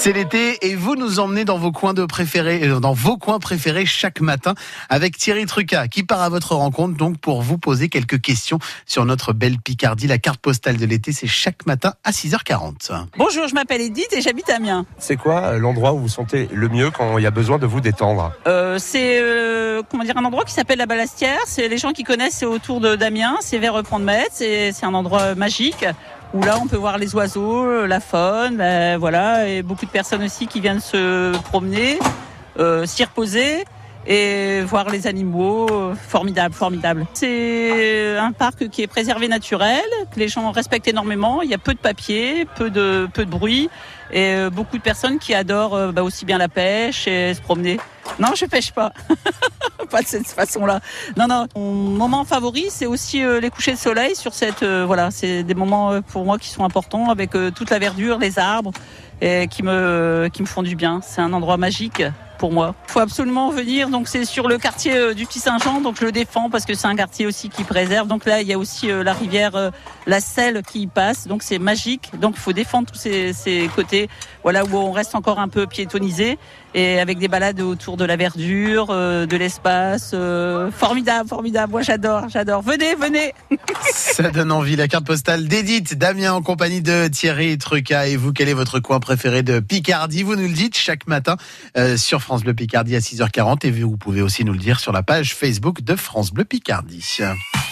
C'est l'été et vous nous emmenez dans vos coins de préférés, euh, dans vos coins préférés chaque matin avec Thierry Truca qui part à votre rencontre donc pour vous poser quelques questions sur notre belle Picardie. La carte postale de l'été, c'est chaque matin à 6h40. Bonjour, je m'appelle Edith et j'habite Amiens. C'est quoi euh, l'endroit où vous sentez le mieux quand il y a besoin de vous détendre? Euh, c'est euh, comment dire un endroit qui s'appelle la Balastière. C'est les gens qui connaissent, c'est autour de d'Amiens, c'est vers Pont-de-Metz. C'est c'est un endroit magique où là on peut voir les oiseaux, la faune, ben, voilà, et beaucoup de personnes aussi qui viennent se promener, euh, s'y reposer et voir les animaux. euh, Formidable, formidable. C'est un parc qui est préservé naturel, que les gens respectent énormément. Il y a peu de papier, peu de peu de bruit et euh, beaucoup de personnes qui adorent euh, bah, aussi bien la pêche et se promener. Non, je pêche pas. pas de cette façon-là. Non, non. Mon moment favori, c'est aussi euh, les couchers de soleil sur cette. euh, voilà, c'est des moments euh, pour moi qui sont importants avec toute la verdure, les arbres, et qui me qui me font du bien. C'est un endroit magique pour moi. Il faut absolument venir. Donc c'est sur le quartier euh, du Petit Saint-Jean. Donc je le défends parce que c'est un quartier aussi qui préserve. Donc là, il y a aussi euh, la rivière, euh, la Selle qui y passe. Donc c'est magique. Donc il faut défendre tous ces, ces côtés. Voilà où on reste encore un peu piétonisé et avec des balades autour de la verdure, euh, de l'espace. euh, formidable, formidable. Moi j'adore, j'adore. Venez, venez. Ça donne envie. La carte postale d'Edith, Damien en compagnie de Thierry Truca. Et vous, quel est votre coin préféré de Picardie? Vous nous le dites chaque matin euh, sur France Bleu Picardie à 6h40 et vous pouvez aussi nous le dire sur la page Facebook de France Bleu Picardie.